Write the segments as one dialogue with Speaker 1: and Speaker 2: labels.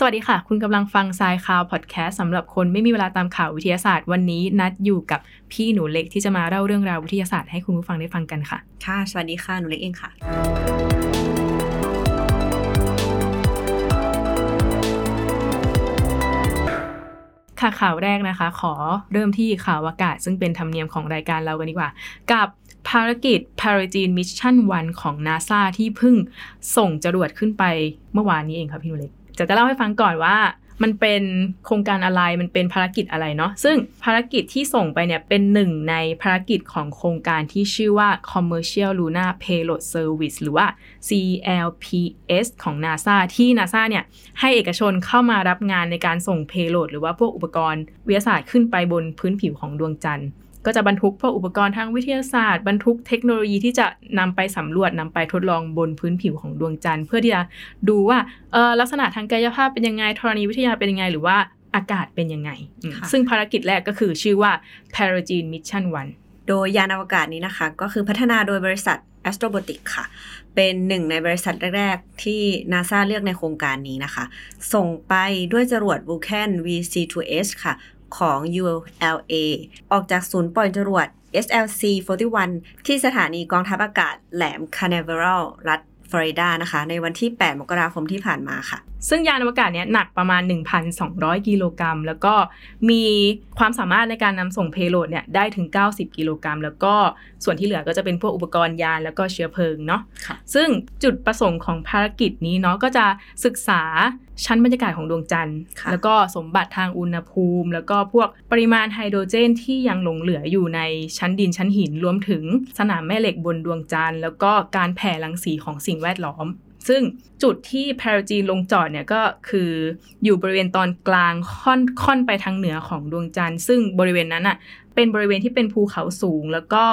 Speaker 1: สวัสดีค่ะ คุณกำลังฟังทรายข่าวพอดแคสต์สำหรับคนไม่มีเวลาตามข่าววิทยาศาสตร์วันนี้นัดอยู่กับพี่หนูเล็กที่จะมาเล่าเรื่องราววิทยาศาสตร์ให้คุณผู้ฟังได้ฟังกันค่ะ
Speaker 2: ค่ะ สวัสดีค่ะ หนูเล็กเองค่ะ
Speaker 1: ค่ะข่าวแรกนะคะ ขอเริ่มที่ข่าวอากาศ ซึ่งเป็นธรรมเนียมของรายการเรากันดีกว่า กับภารกิจ p a r a g e n Mission 1 ของ NASA ที่เพิ่งส่งจรวดขึ้นไปเมื่อวานนี้เองครับพี่หนูเล็ก จะจะเล่าให้ฟังก่อนว่า มันเป็นโครงการอะไรมันเป็นภารกิจอะไรเนาะซึ่งภารกิจที่ส่งไปเนี่ยเป็นหนึ่งในภารกิจของโครงการที่ชื่อว่า Commercial Lunar Payload Service หรือว่า CLPS ของ NASA ที่ NASA เนี่ยให้เอกชนเข้ามารับงานในการส่ง payload หรือว่าพวกอุปกรณ์วิทยาศาสตร์ขึ้นไปบนพื้นผิวของดวงจันทร์ ก็จะบรรทุกพวกอุปกรณ์ทางวิทยาศาสตร์ บรรทุกเทคโนโลยีที่จะนำไปสำรวจนำไปทดลองบนพื้นผิวของดวงจันทร์ เพื่อที่จะดูว่าเออลักษณะทางกายภาพเป็นยังไงธรณีวิทยาเป็นยังไง หรือว่าอากาศเป็นยังไงอืม
Speaker 2: ค่ะ
Speaker 1: ซึ่งภารกิจแรกก็คือชื่อว่า p a r a g e n Mission 1
Speaker 2: โดยยานอวกาศนี้นะคะ ก็คือพัฒนาโดยบริษัท Astrobotic ค่ะ เป็นหนึ่งในบริษัทแรก ๆ ที่ NASA เลือกในโครงการนี้นะคะ ส่งไปด้วยจรวด Vulcan VC2S ค่ะ ของ ULA ออกจากศูนย์ปล่อยจรวด SLC 41 ที่สถานีกองทัพอากาศแหลม Canaveral รัฐฟลอริดานะคะ ในวันที่ 8 มกราคมที่ผ่านมาค่ะ
Speaker 1: ซึ่งยานอวกาศเนี้ยหนักประมาณ 1,200 กิโลกรัม แล้วก็มีความสามารถในการนำส่งเพโลดเนี่ยได้ถึง 90 กิโลกรัม แล้วก็ส่วนที่เหลือก็จะเป็นพวกอุปกรณ์ยานแล้วก็เชื้อเพลิงเนาะ
Speaker 2: ค่ะ
Speaker 1: ซึ่งจุดประสงค์ของภารกิจนี้เนาะก็จะศึกษา ชั้นบรรยากาศของดวงจันทร์
Speaker 2: ค่ะ
Speaker 1: แล้วก็สมบัติทางอุณหภูมิ แล้วก็พวกปริมาณไฮโดรเจนที่ยังหลงเหลืออยู่ในชั้นดินชั้นหินรวมถึงสนามแม่เหล็กบนดวงจันทร์ แล้วก็การแผ่รังสีของสิ่งแวดล้อม ซึ่งจุดที่พาราจีนลงจอดเนี่ยก็คืออยู่บริเวณตอนกลางค่อนค่อนไปทางเหนือของดวงจันทร์ ซึ่งบริเวณนั้นอะเป็นบริเวณที่เป็นภูเขาสูง แล้วก็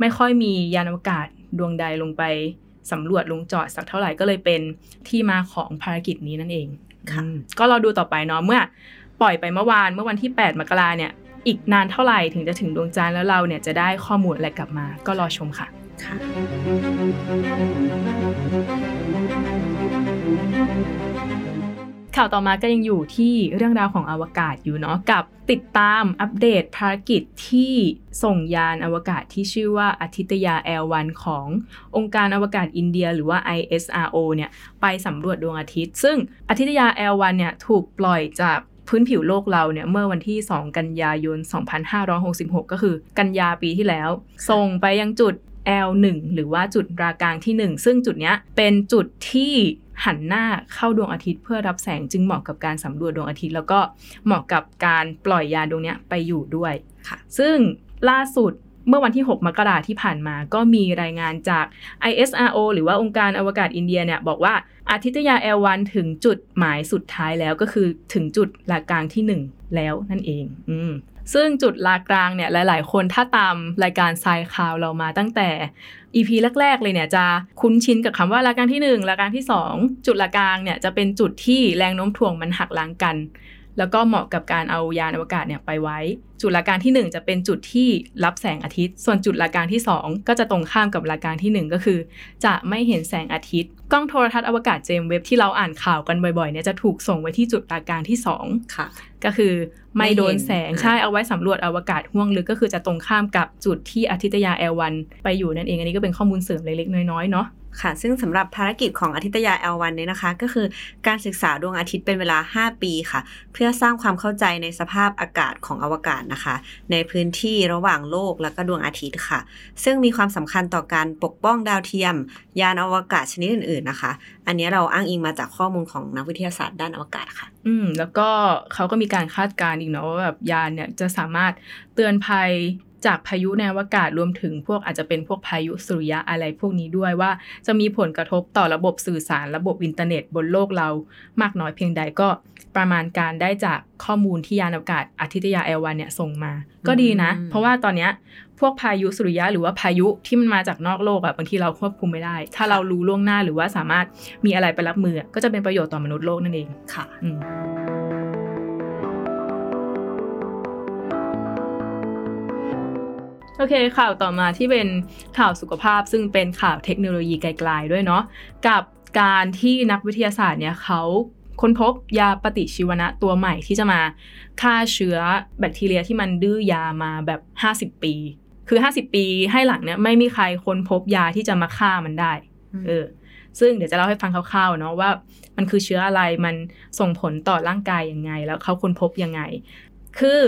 Speaker 1: ไม่ค่อยมียานอวกาศดวงใดลงไปสำรวจลงจอดสักเท่าไหร่ก็เลยเป็นที่มาของภารกิจนี้นั่นเอง
Speaker 2: ค่ะ
Speaker 1: อืมก็เราดูต่อไปเนาะเมื่อปล่อยไปเมื่อวานเมื่อวันที่ 8 มกราเนี่ยอีกนานเท่าไหร่ถึงจะถึงดวงจันทร์แล้วเราเนี่ยจะได้ข้อมูลอะไรกลับมา ก็รอชมค่ะ
Speaker 2: ค่ะ
Speaker 1: ข่าวต่อมาก็ยังอยู่ที่เรื่องราวของอวกาศอยู่เนาะกับติดตามอัปเดตภารกิจที่ส่งยานอวกาศที่ชื่อว่าอาทิตยา L1 ขององค์การอวกาศอินเดียหรือว่า ISRO เนี่ยไปสำรวจดวงอาทิตย์ ซึ่งอาทิตยา L1 เนี่ยถูกปล่อยจากพื้นผิวโลกเราเนี่ยเมื่อวันที่ 2 กันยายน 2566 ก็คือกันยาปีที่แล้ว ส่งไปยังจุด L1 หรือว่าจุดรากลางที่ 1 ซึ่งจุดเนี้ยเป็นจุดที่ หันหน้าเข้าดวงอาทิตย์เพื่อรับแสงจึงเหมาะกับการสำรวจดวงอาทิตย์ แล้วก็เหมาะกับการปล่อยยานดวงเนี้ยไปอยู่ด้วย
Speaker 2: ค่ะ
Speaker 1: ซึ่งล่าสุดเมื่อวันที่ 6 มกราที่ผ่านมาก็มีรายงานจาก ISRO หรือว่าองค์การอวกาศอินเดียเนี่ยบอกว่าอาทิตยา L1 ถึงจุดหมายสุดท้ายแล้วก็คือถึงจุดลากลางที่ 1 แล้วนั่นเอง อืมซึ่งจุดลากลางเนี่ยหลาย ๆ คนถ้าตามรายการทรายข่าวเรามาตั้งแต่ EP แรก ๆ เลยเนี่ยจะคุ้นชินกับคำว่าละกลางที่1ละกลางที่ 2 จุดละกลางเนี่ยจะเป็นจุดที่แรงโน้มถ่วงมันหักล้างกัน แล้วก็เหมาะกับการเอายานอวกาศเนี่ยไปไว้ จุดลากลางที่ 1 จะเป็นจุดที่รับแสงอาทิตย์ ส่วนจุดลากลางที่ 2 ก็จะตรงข้ามกับลากลางที่ 1 ก็คือ จะไม่เห็นแสงอาทิตย์ กล้องโทรทัศน์อวกาศเจมส์เว็บที่เราอ่านข่าวกันบ่อยๆเนี่ยจะถูกส่งไว้ที่จุดลากลางที่2
Speaker 2: ค่ะ
Speaker 1: ก็คือไม่โดนแสง
Speaker 2: ไม่เห็น
Speaker 1: ใช่เอาไว้สำรวจอวกาศห้วงลึกก็คือจะตรงข้ามกับจุดที่อาทิตยา L1 ไปอยู่นั่นเองอันนี้ก็เป็นข้อมูลเสริมเล็กๆน้อยๆเนาะ
Speaker 2: ค่ะ ซึ่งสำหรับภารกิจของอาทิตยา L1 เนี่ยนะคะ ก็คือการศึกษาดวงอาทิตย์เป็นเวลา 5 ปีค่ะ เพื่อสร้างความเข้าใจในสภาพอากาศของอวกาศนะคะ ในพื้นที่ระหว่างโลกและก็ดวงอาทิตย์ค่ะ ซึ่งมีความสำคัญต่อการปกป้องดาวเทียม ยานอวกาศชนิดอื่นๆนะคะ อันนี้เราอ้างอิงมาจากข้อมูลของนักวิทยาศาสตร์ด้านอวกาศค่ะ
Speaker 1: อืมแล้วก็เขาก็มีการคาดการณ์อีกเนาะว่าแบบยานเนี่ยจะสามารถเตือนภัย จากพายุในอวกาศรวมถึงพวกอาจจะเป็นพวกพายุสุริยะอะไรพวกนี้ด้วยว่า จะมีผลกระทบต่อระบบสื่อสารระบบอินเทอร์เน็ตบนโลกเรามากน้อยเพียงใดก็ประมาณการได้จากข้อมูลที่ยานอวกาศอาทิตยาเอลวันเนี่ยส่งมา ก็ดีนะ
Speaker 2: อืม
Speaker 1: เพราะว่าตอนเนี้ยพวกพายุสุริยะหรือว่าพายุที่มันมาจากนอกโลกอะบางทีเราควบคุมไม่ได้ ถ้าเรารู้ล่วงหน้าหรือว่าสามารถมีอะไรไปรับมืออะก็จะเป็นประโยชน์ต่อมนุษย์โลกนั่นเอง
Speaker 2: ค่ะ
Speaker 1: โอเคข่าวต่อมาที่เป็นข่าวสุขภาพซึ่งเป็นข่าวเทคโนโลยีไกลๆด้วยเนาะกับการที่นักวิทยาศาสตร์เนี่ยเขาค้นพบยาปฏิชีวนะตัวใหม่ที่จะมาฆ่าเชื้อแบคทีเรียที่มันดื้อยามาแบบ 50 ปี คือ 50 ปีให้หลังเนี่ยไม่มีใครค้นพบยาที่จะมาฆ่ามันได้เออซึ่งเดี๋ยวจะเล่าให้ฟังคร่าวๆเนาะว่า มันคือเชื้ออะไรมันส่งผลต่อร่างกายยังไง แล้วเขาค้นพบยังไง คือ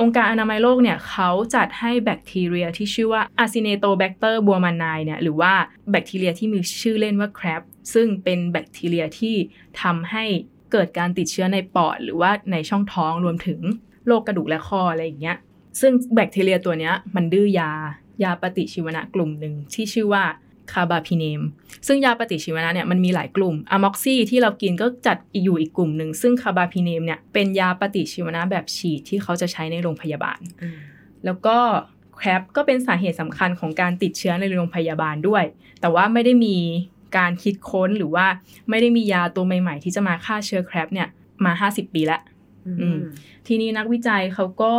Speaker 1: องค์การอนามัยโลกเนี่ยเขาจัดให้แบคทีเรียที่ชื่อว่า Acinetobacter baumannii เนี่ยหรือว่าแบคทีเรียที่มีชื่อเล่นว่า crab ซึ่งเป็นแบคทีเรียที่ทำให้เกิดการติดเชื้อในปอด หรือว่าในช่องท้องรวมถึงโรคกระดูกและคออะไรอย่างเงี้ยซึ่งแบคทีเรียตัวเนี้ยมันดื้อยา ยาปฏิชีวนะกลุ่มหนึ่งที่ชื่อว่า คาบาพิเนม ซึ่งยาปฏิชีวนะเนี่ยมันมีหลายกลุ่มอะม็อกซี่ที่เรากินก็จัดอยู่อีกกลุ่มหนึ่ง ซึ่งคาบาพิเนมเนี่ยเป็นยาปฏิชีวนะแบบฉีดที่เขาจะใช้ในโรงพยาบาล แล้วก็แครบก็เป็นสาเหตุสำคัญของการติดเชื้อในโรงพยาบาลด้วย แต่ว่าไม่ได้มีการคิดค้นหรือว่าไม่ได้มียาตัวใหม่ ๆ ที่จะมาฆ่าเชื้อแครบเนี่ยมา 50 ปีแล้วอืมทีนี้นักวิจัยเขาก็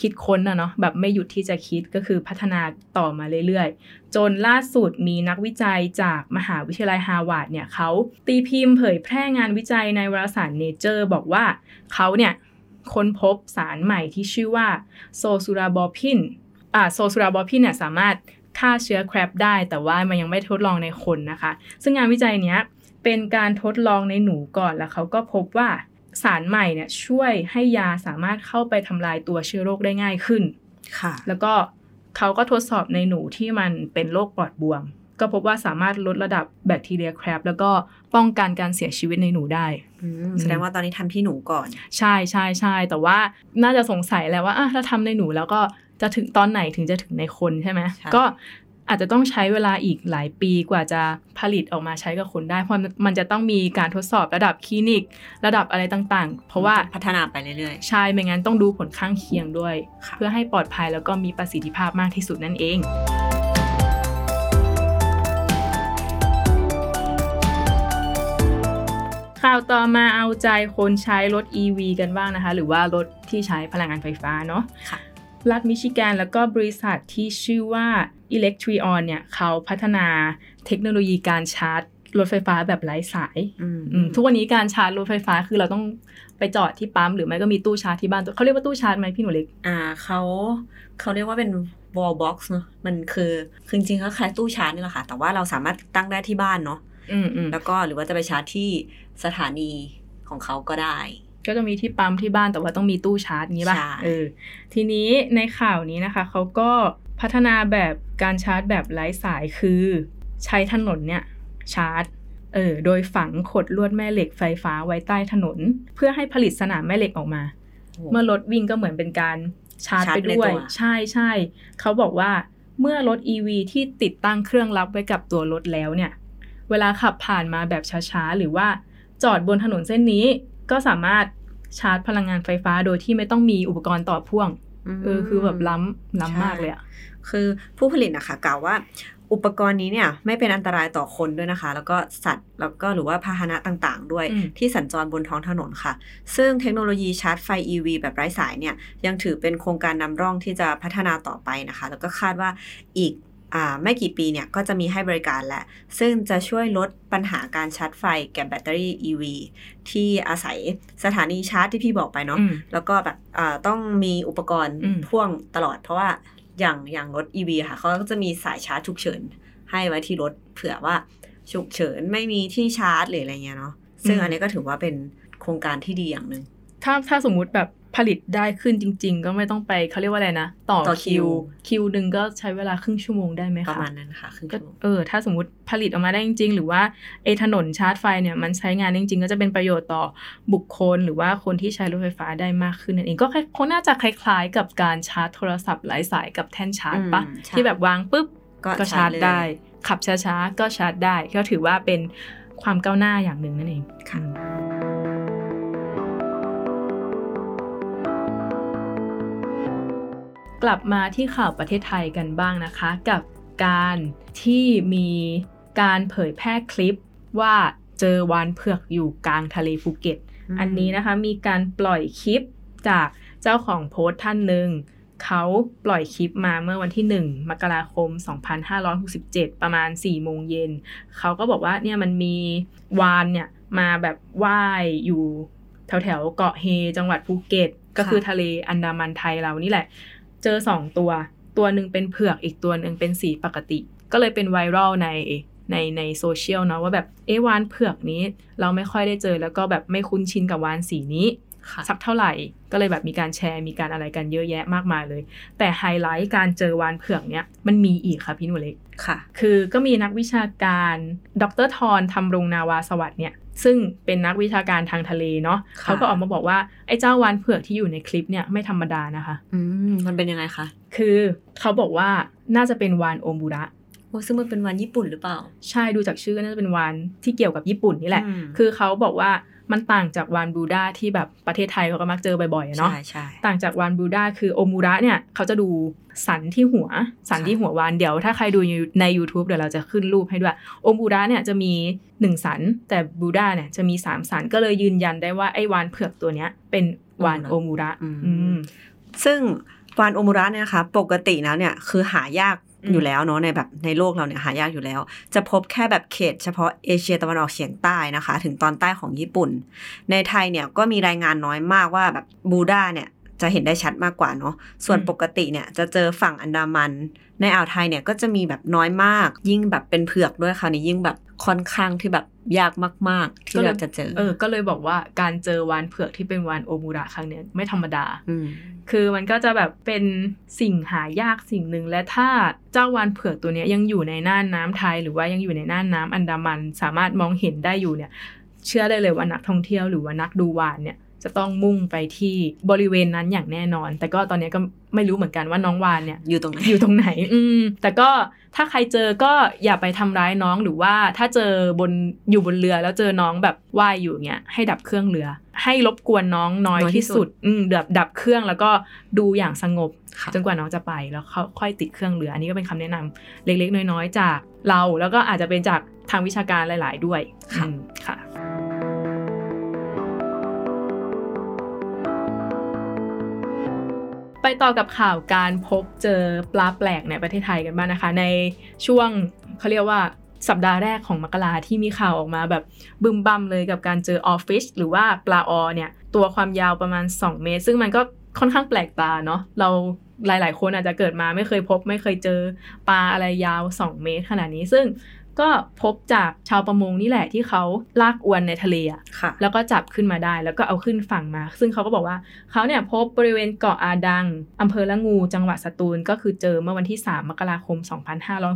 Speaker 1: คิดค้นนะเนาะแบบไม่หยุดที่จะคิดก็คือพัฒนาต่อมาเรื่อยๆ จนล่าสุดมีนักวิจัยจากมหาวิทยาลัยฮาวาดเนี่ยเขาตีพิมพ์เผยแพร่งานวิจัยในวารสาร Nature บอกว่าเขาเนี่ยค้นพบสารใหม่ที่ชื่อว่าโซซูราบอพินอ่าโซซูราบอพินเนี่ยสามารถฆ่าเชื้อแครบได้ แต่ว่ามันยังไม่ทดลองในคนนะคะ ซึ่งงานวิจัยเนี้ยเป็นการทดลองในหนูก่อนแล้วเขาก็พบว่า สารใหม่เนี่ยช่วยให้ยาสามารถเข้าไปทำลายตัวเชื้อโรคได้ง่ายขึ้น
Speaker 2: ค่ะ
Speaker 1: แล้วก็เขาก็ทดสอบในหนูที่มันเป็นโรคปอดบวม ก็พบว่าสามารถลดระดับแบคทีเรียแครบแล้วก็ป้องกันการเสียชีวิตในหนูได้
Speaker 2: อืมแสดงว่าตอนนี้ทำที่หนูก่อน
Speaker 1: ใช่ใช่ใช่แต่ว่าน่าจะสงสัยแหล้วว่าอะถ้าทำในหนูแล้วก็จะถึงตอนไหนถึงจะถึงในคนใช่ไหม
Speaker 2: ใช่
Speaker 1: ก็ อาจจะต้องใช้เวลาอีกหลายปีกว่าจะผลิตออกมาใช้กับคนได้ เพราะมันจะต้องมีการทดสอบระดับคลินิก ระดับอะไรต่างๆ เพราะว่า
Speaker 2: พัฒนาไปเรื่อย
Speaker 1: ใช่ ไม่งั้นต้องดูผลข้างเคียงด้วย
Speaker 2: ค่ะ
Speaker 1: เพื่อให้ปลอดภัยแล้วก็มีประสิทธิภาพมากที่สุดนั่นเองข่าวต่อมาเอาใจคนใช้รถ EV กันบ้างนะคะ หรือว่ารถที่ใช้พลังงานไฟฟ้าเนาะ
Speaker 2: ค่ะ
Speaker 1: รัฐมิชิแกนแล้วก็บริษัทที่ชื่อว่า Electrion เนี่ยเขาพัฒนาเทคโนโลยีการชาร์จรถไฟฟ้าแบบไร้สาย
Speaker 2: ๆอืม
Speaker 1: อืมทุกวันนี้การชาร์จรถไฟฟ้าคือเราต้องไปจอดที่ปั๊มหรือไม่ก็มีตู้ชาร์จที่บ้านเขาเรียกว่าตู้ชาร์จไหมพี่หนูเล็ก
Speaker 2: อ่าเขาเขาเรียกว่าเป็น wall box เนอะมันคือคือจริงๆก็คล้ายตู้ชาร์จนี่แหละค่ะ แต่ว่าเราสามารถติดตั้งได้ที่บ้านเนาะ
Speaker 1: อืมอืม
Speaker 2: แล้วก็หรือว่าจะไปชาร์จที่สถานีของเขาก็ได้
Speaker 1: ก็จะมีที่ปั๊มที่บ้านแต่ว่าต้องมีตู้ชาร์จงี้ป่ะ
Speaker 2: ใช่
Speaker 1: เออทีนี้ในข่าวนี้นะคะเขาก็พัฒนาแบบการชาร์จแบบไร้สายคือใช้ถนนเนี่ยชาร์จเออโดยฝังขดลวดแม่เหล็กไฟฟ้าไว้ใต้ถนน เพื่อให้ผลิตสนามแม่เหล็กออกมา เมื่อรถวิ่งก็เหมือนเป็นการชาร์จ
Speaker 2: ชาร์
Speaker 1: ไป
Speaker 2: จใน
Speaker 1: ด้วย
Speaker 2: ตัว
Speaker 1: ใช่ใช่เขาบอกว่าเมื่อรถ EV ที่ติดตั้งเครื่องรับไว้กับตัวรถแล้วเนี่ย เวลาขับผ่านมาแบบช้าๆ หรือว่าจอดบนถนนเส้นนี้ก็สามารถ ชาร์จพลังงานไฟฟ้าโดยที่ไม่ต้องมีอุปกรณ์ต่อพ่วง
Speaker 2: ม
Speaker 1: เออคือแบบล้ำล้ำมากเลยอะ
Speaker 2: คือผู้ผลิตนะคะกล่าวว่าอุปกรณ์นี้เนี่ยไม่เป็นอันตรายต่อคนด้วยนะคะ แล้วก็สัตว์แล้วก็หรือว่าพาหนะต่างๆ ด้วย
Speaker 1: อืม
Speaker 2: ที่สัญจรบนท้องถนนค่ะ ซึ่งเทคโนโลยีชาร์จไฟ EV แบบไร้สายเนี่ยยังถือเป็นโครงการนำร่องที่จะพัฒนาต่อไปนะคะ แล้วก็คาดว่าอีกอ่า ไม่กี่ปีเนี่ยก็จะมีให้บริการแล้วซึ่งจะช่วยลดปัญหาการชาร์จไฟแก่แบตเตอรี่ EV ที่อาศัยสถานีชาร์จที่พี่บอกไปเนาะ
Speaker 1: อืม
Speaker 2: แล้วก็แบบอ่าต้องมีอุปกรณ์
Speaker 1: อืม
Speaker 2: พ่วงตลอด เพราะว่าอย่างอย่างรถ EV อะค่ะเขาก็จะมีสายชาร์จฉุกเฉิน ให้ไว้ที่รถเผื่อว่าฉุกเฉินไม่มีที่ชาร์จหรืออะไรเงี้ยเนาะซึ่งอันนี้ก็ถือว่าเป็นโครงการที่ดีอย่างหนึ่ง
Speaker 1: ถ้าถ้าสมมุติแบบผลิตได้ขึ้นจริง ๆ ก็ไม่ต้องไปเขาเรียกว่าอะไรนะ ต่อ
Speaker 2: ต่อคิ
Speaker 1: คิวคิวหนึ่งก็ใช้เวลาครึ่งชั่วโมงได้ไหมคะ
Speaker 2: ประมาณนั้นค่ะก็ครึ่งชั่วโมง
Speaker 1: เออถ้าสมมติผลิตออกมาได้จริง ๆ หรือว่าไอ้ถนนชาร์จไฟเนี่ยมันใช้งานได้จริง ๆ ก็จะเป็นประโยชน์ต่อบุคคลหรือว่าคนที่ใช้รถไฟฟ้าได้มากขึ้นนั่นเองก็คล้ายคงน่าจะคล้าย ๆ กับการชาร์จโทรศัพท์ไร้สายกับแท่นชาร์จปะ
Speaker 2: อืมใช่
Speaker 1: ที่แบบวางปุ๊บ
Speaker 2: ก็
Speaker 1: ก็ชาร์จ
Speaker 2: เลย
Speaker 1: ได้ ขับช้าๆก็ชาร์จได้ก็ถือว่าเป็นความก้าวหน้าอย่างหนึ่งนั่นเอง
Speaker 2: ค่ะ
Speaker 1: กลับมาที่ข่าวประเทศไทยกันบ้างนะคะ กับการที่มีการเผยแพร่คลิปว่าเจอวานเผือกอยู่กลางทะเลภูเก็ต อันนี้นะคะมีการปล่อยคลิปจากเจ้าของโพสต์ท่านหนึ่งเขาปล่อยคลิปมาเมื่อวันที่ 1 มกราคม 2567 ประมาณ 4 โมงเย็น เขาก็บอกว่าเนี่ยมันมีวานเนี่ยมาแบบว่ายอยู่แถวแถวๆเกาะเฮจังหวัดภูเก็ต ก็คือทะเลอันดามันไทยเรานี่แหละ เจอสองตัว ตัวหนึ่งเป็นเผือกอีกตัวหนึ่งเป็นสีปกติ ก็เลยเป็นไวรัลในในในโซเชียลเนาะว่าแบบเอะวานเผือกนี้ เราไม่ค่อยได้เจอแล้วก็แบบไม่คุ้นชินกับวานสีนี้
Speaker 2: ค่ะ
Speaker 1: สักเท่าไหร่ก็เลยแบบมีการแชร์มีการอะไรกันเยอะแยะมากมายเลย แต่ไฮไลท์การเจอวานเผือกเนี้ยมันมีอีกค่ะพี่หนูเล็ก
Speaker 2: ค่ะ
Speaker 1: คือก็มีนักวิชาการ ดรทรทำรงนาวาสวัสดิ์เนี่ย ซึ่งเป็นนักวิชาการทางทะเลเนาะ
Speaker 2: ค่ะ
Speaker 1: เขาก็ออกมาบอกว่าไอ้เจ้าวานเผือกที่อยู่ในคลิปเนี่ยไม่ธรรมดานะคะ
Speaker 2: อืมมันเป็นยังไงคะ
Speaker 1: คือเขาบอกว่าน่าจะเป็นวานโอมูระ
Speaker 2: โอ้ซึ่งมันเป็นวันญี่ปุ่นหรือเปล่า
Speaker 1: ใช่ดูจากชื่อก็น่าจะเป็นวานที่เกี่ยวกับญี่ปุ่นนี่แหละ
Speaker 2: อืม
Speaker 1: คือเขาบอกว่า มันต่างจากวานบรูด้าที่แบบประเทศไทยเขาก็มักเจอบ่อยๆอะเนาะ
Speaker 2: ใช่ใช่
Speaker 1: ต่างจากวานบรูด้าคือโอมูระเนี่ยเขาจะดูสันที่หัว สันที่หัววานเดี๋ยวถ้าใครดูใน YouTube เดี๋ยวเราจะขึ้นรูปให้ด้วย โอมูระเนี่ยจะมี 1 สัน แต่บรูด้าเนี่ยจะมี 3 สันก็เลยยืนยันได้ว่าไอ้วานเผือกตัวเนี้ยเป็นวานโอมูระ
Speaker 2: อืม
Speaker 1: อืม
Speaker 2: ซึ่งวานโอมูระเนี่ยนะคะปกติแล้วเนี่ยคือหายาก
Speaker 1: อืม
Speaker 2: อยู่แล้วเนาะในแบบในโลกเราเนี่ยหายากอยู่แล้ว จะพบแค่แบบเขต เฉพาะเอเชียตะวันออกเฉียงใต้นะคะ ถึงตอนใต้ของญี่ปุ่น ในไทยเนี่ยก็มีรายงานน้อยมากว่าแบบบูดาเนี่ยจะเห็นได้ชัดมากกว่าเนาะ ส่วน
Speaker 1: อืม
Speaker 2: ปกติเนี่ยจะเจอฝั่งอันดามัน ในอ่าวไทยเนี่ยก็จะมีแบบน้อยมาก ยิ่งแบบเป็นเผือกด้วยค่ะนี่ยิ่งแบบ ค่อนข้างที่แบบยากมาก ๆ ที่เราจะเจอ
Speaker 1: เออ ก็เลยบอกว่าการเจอวานเผือกที่เป็นวานโอมูระครั้งเนี้ยไม่ธรรมดา
Speaker 2: ม
Speaker 1: คือมันก็จะแบบเป็นสิ่งหายากสิ่งหนึ่งและถ้าเจ้าวานเผือกตัวเนี้ยยังอยู่ในน่านน้ำไทย หรือว่ายังอยู่ในน่านน้ำอันดามัน สามารถมองเห็นได้อยู่เนี่ย เชื่อได้เลยว่านักท่องเที่ยวหรือว่านักดูวานเนี่ย จะต้องมุ่งไปที่บริเวณนั้นอย่างแน่นอน แต่ก็ตอนเนี้ยก็ไม่รู้เหมือนกันว่าน้องวานเนี่ย
Speaker 2: อยู่ตรงไหน
Speaker 1: อยู่ตรงไหน อืม แต่ก็ถ้าใครเจอก็อย่าไปทำร้ายน้องหรือว่าถ้าเจอบนอยู่บนเรือแล้วเจอน้องแบบว่ายอยู่เงี้ยให้ดับเครื่องเรือ ให้รบกวนน้องน้อย
Speaker 2: น้อยที่
Speaker 1: ที่
Speaker 2: สุ
Speaker 1: สุ
Speaker 2: ด
Speaker 1: ดอืมดับดับเครื่องแล้วก็ดูอย่างสงบ
Speaker 2: ค่ะ
Speaker 1: จนกว่าน้องจะไปแล้วเขาค่อยติดเครื่องเรือ อันนี้ก็เป็นคำแนะนำเล็กๆ น้อยๆ จากเราแล้วก็อาจจะเป็นจากทางวิชาการหลาย ๆ ด้วย
Speaker 2: ค่ะ
Speaker 1: อืมค่ะ ไปต่อกับข่าวการพบเจอปลาแปลกในประเทศไทยกันบ้างนะคะ ในช่วงเขาเรียกว่าสัปดาห์แรกของมกราที่มีข่าวออกมาแบบบึมบัมเลยกับการเจอออฟฟิศหรือว่าปลาออเนี่ย ตัวความยาวประมาณ 2 เมตร ซึ่งมันก็ค่อนข้างแปลกตาเนาะเราหลาย ๆ คนอาจจะเกิดมาไม่เคยพบ ไม่เคยเจอปลาอะไรยาว 2 เมตรขนาดนี้ ซึ่ง ก็พบจากชาวประมงนี่แหละที่เขาลากอวนในทะเลอะ
Speaker 2: ค่ะ
Speaker 1: แล้วก็จับขึ้นมาได้ แล้วก็เอาขึ้นฝั่งมา ซึ่งเขาก็บอกว่าเขาเนี่ยพบบริเวณเกาะอาดังอำเภอละงู จังหวัดสตูลก็คือเจอเมื่อวันที่ 3 มกราคม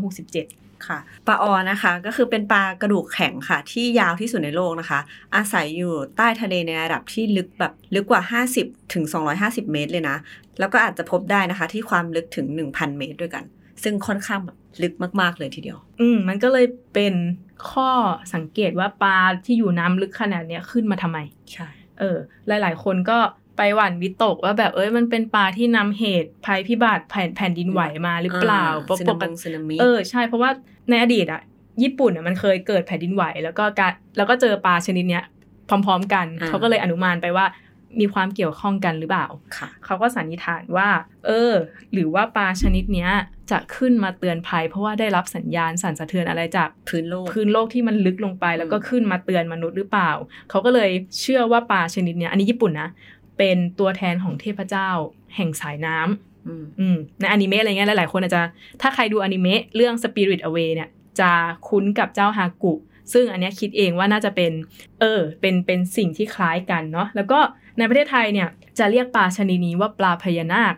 Speaker 1: 2567
Speaker 2: ค่ะปลาออนะคะก็คือเป็นปลากระดูกแข็งค่ะ ที่ยาวที่สุดในโลกนะคะ อาศัยอยู่ใต้ทะเลในระดับที่ลึกแบบลึกกว่า 50 ถึง 250 เมตรเลยนะ แล้วก็อาจจะพบได้นะคะที่ความลึกถึง 1,000 เมตรด้วยกัน ซึ่งค่อนข้างแบบลึกมากๆเลยทีเดียว
Speaker 1: อืมมันก็เลยเป็นข้อสังเกตว่าปลาที่อยู่น้ำลึกขนาดเนี้ยขึ้นมาทำไม
Speaker 2: ใช่
Speaker 1: เออ หลาย ๆ คนก็ไปหวั่นวิตกว่าแบบเอ้ยมันเป็นปลาที่นำเหตุภัยพิบัติแผ่นแผ่นดินไหวมาหรือเปล่าเพราะ
Speaker 2: สึ
Speaker 1: ป
Speaker 2: นากมิ
Speaker 1: ติ
Speaker 2: สึนามิ
Speaker 1: เออใช่ เพราะว่าในอดีตอะ ญี่ปุ่นอะมันเคยเกิดแผ่นดินไหว แล้วก็การแล้วก็เจอปลาชนิดเนี้ยพร้อม ๆ กัน
Speaker 2: อ่า
Speaker 1: เขาก็เลยอนุมานไปว่า มีความเกี่ยวข้องกันหรือเปล่า
Speaker 2: ค่ะ
Speaker 1: เขาก็สันนิษฐานว่า เออ หรือว่าปลาชนิดเนี้ยจะขึ้นมาเตือนภัย เพราะว่าได้รับสัญญาณสั่นสะเทือนอะไรจาก
Speaker 2: พื้นโลก
Speaker 1: พื้นโลกที่มันลึกลงไป แล้วก็
Speaker 2: อืม
Speaker 1: ขึ้นมาเตือนมนุษย์หรือเปล่า เขาก็เลยเชื่อว่าปลาชนิดเนี้ยอันนี้ญี่ปุ่นนะเป็นตัวแทนของเทพเจ้า แห่งสายน้ำ
Speaker 2: อืม
Speaker 1: อืมในอนิเมะอะไรเงี้ยหลายๆคนอาจจะถ้าใครดูอนิเมะเรื่อง Spirit Away เนี่ยจะคุ้นกับเจ้าฮากุซึ่งอันเนี้ยคิดเองว่าน่าจะเป็น เออ เป็น เป็นสิ่งที่คล้ายกันเนาะ แล้วก็ ในประเทศไทยเนี่ยจะเรียกปลาชนิดนี้ว่าปลาพญานาค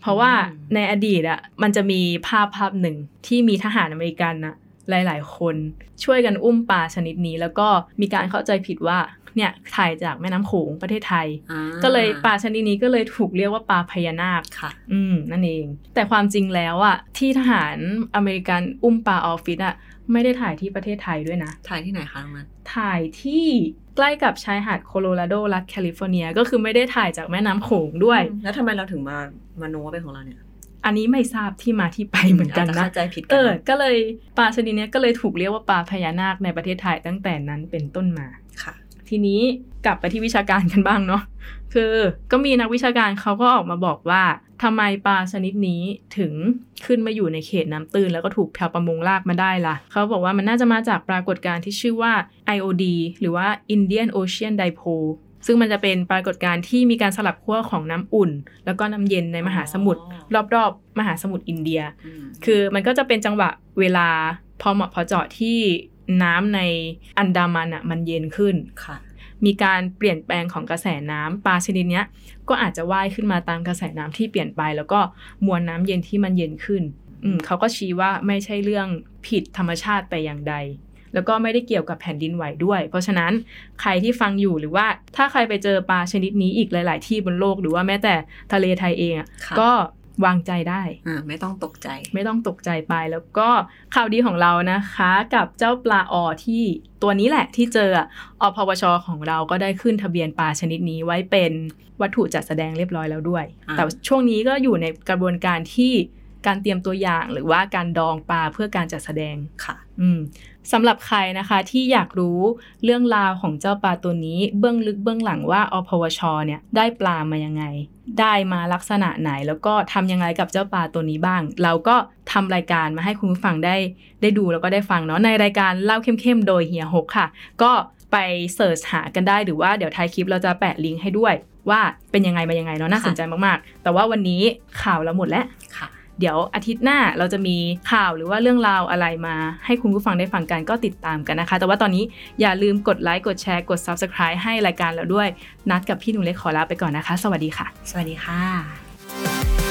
Speaker 1: เพราะว่าในอดีตอะมันจะมีภาพภาพหนึ่งที่มีทหารอเมริกันนะหลาย ๆ คนช่วยกันอุ้มปลาชนิดนี้ แล้วก็มีการเข้าใจผิดว่าเนี่ยถ่ายจากแม่น้ำโขงประเทศไทย
Speaker 2: อ่า
Speaker 1: ก็เลยปลาชนิดนี้ก็เลยถูกเรียกว่าปลาพญานาค
Speaker 2: ค่ะ
Speaker 1: อืมนั่นเอง แต่ความจริงแล้วอะที่ทหารอเมริกันอุ้มปลา oarfish อะ ไม่ได้ถ่ายที่ประเทศไทยด้วยนะ
Speaker 2: ถ่ายที่ไหนคะตรงนั้น
Speaker 1: ถ่ายที่ใกล้กับชายหาดโคโรนาโดรัฐแคลิฟอร์เนีย ก็คือไม่ได้ถ่ายจากแม่น้ำโขงด้วย
Speaker 2: แล้วทำไมเราถึงมามาโน้ว่าเป็นของเราเนี่ย
Speaker 1: อันนี้ไม่ทราบที่มาที่ไปเหมือนกัน
Speaker 2: อาจจะ
Speaker 1: นะ
Speaker 2: เข้าใจผิดกัน
Speaker 1: เออ
Speaker 2: นะ
Speaker 1: ก็เลยปลาชนิดเนี้ยก็เลยถูกเรียกว่าปลาพญานาคในประเทศไทยตั้งแต่นั้นเป็นต้นมา
Speaker 2: ค่ะ
Speaker 1: ทีนี้กลับไปที่วิชาการกันบ้างเนาะคือก็มีนักวิชาการเขาก็ออกมาบอกว่าทำไมปลาชนิดนี้ถึงขึ้นมาอยู่ในเขตน้ำตื้น แล้วก็ถูกชาวประมงลากมาได้ล่ะ เขาบอกว่ามันน่าจะมาจากปรากฏการณ์ที่ชื่อว่า IOD หรือว่า Indian Ocean Dipole ซึ่งมันจะเป็นปรากฏการณ์ที่มีการสลับขั้วของน้ำอุ่น แล้วก็น้ำเย็นในมหาสมุทรรอบๆ มหาสมุทรอินเดีย คือมันก็จะเป็นจังหวะเวลาพอเหมาะพอเจาะที่ น้ำในอันดามันอะมันเย็นขึ้น
Speaker 2: ค่ะ
Speaker 1: มีการเปลี่ยนแปลงของกระแสน้ำปลาชนิดเนี้ยก็อาจจะว่ายขึ้นมาตามกระแสน้ำที่เปลี่ยนไป แล้วก็มวลน้ำเย็นที่มันเย็นขึ้นอืมเขาก็ชี้ว่าไม่ใช่เรื่องผิดธรรมชาติแต่อย่างใด แล้วก็ไม่ได้เกี่ยวกับแผ่นดินไหวด้วย เพราะฉะนั้นใครที่ฟังอยู่หรือว่าถ้าใครไปเจอปลาชนิดนี้อีกหลาย ๆ ที่บนโลกหรือว่าแม้แต่ทะเลไทยเองอะ
Speaker 2: ค่ะ
Speaker 1: ก็ วางใจได้
Speaker 2: อ่าไม่ต้องตกใจ
Speaker 1: ไม่ต้องตกใจไปแล้วก็ข่าวดีของเรานะคะ กับเจ้าปลาออที่ตัวนี้แหละที่เจออะอพวชของเราก็ได้ขึ้นทะเบียนปลาชนิดนี้ไว้เป็นวัตถุจัดแสดงเรียบร้อยแล้วด้วย
Speaker 2: อ่า
Speaker 1: แต่ช่วงนี้ก็อยู่ในกระบวนการที่การเตรียมตัวอย่างหรือว่าการดองปลาเพื่อการจัดแสดง
Speaker 2: ค่ะ
Speaker 1: อืม สำหรับใครนะคะที่อยากรู้เรื่องราวของเจ้าปลาตัวนี้เบื้องลึกเบื้องหลังว่าอพวชเนี่ยได้ปลามายังไง ได้มาลักษณะไหนแล้วก็ทำยังไงกับเจ้าปลาตัวนี้บ้าง เราก็ทำรายการมาให้คุณผู้ฟังได้ได้ดูแล้วก็ได้ฟังเนาะในรายการเล่าเข้มๆโดยเฮียฮกค่ะ ก็ไปเสิร์ชหากันได้หรือว่าเดี๋ยวท้ายคลิปเราจะแปะลิงก์ให้ด้วย ว่าเป็นยังไงมายังไงเนาะน่าสนใจมากๆ แต่ว่าวันนี้ข่าวเราหมดแล้ว
Speaker 2: ค่ะ
Speaker 1: เดี๋ยวอาทิตย์หน้าเราจะมีข่าวหรือว่าเรื่องราวอะไรมา ให้คุณผู้ฟังได้ฟังกันก็ติดตามกันนะคะ แต่ว่าตอนนี้อย่าลืมกดไลค์กดแชร์กด Subscribe ให้รายการเราด้วย นัดกับพี่หนูเล็กขอลาไปก่อนนะคะ สวัสดีค่ะ
Speaker 2: สวัสดีค่ะ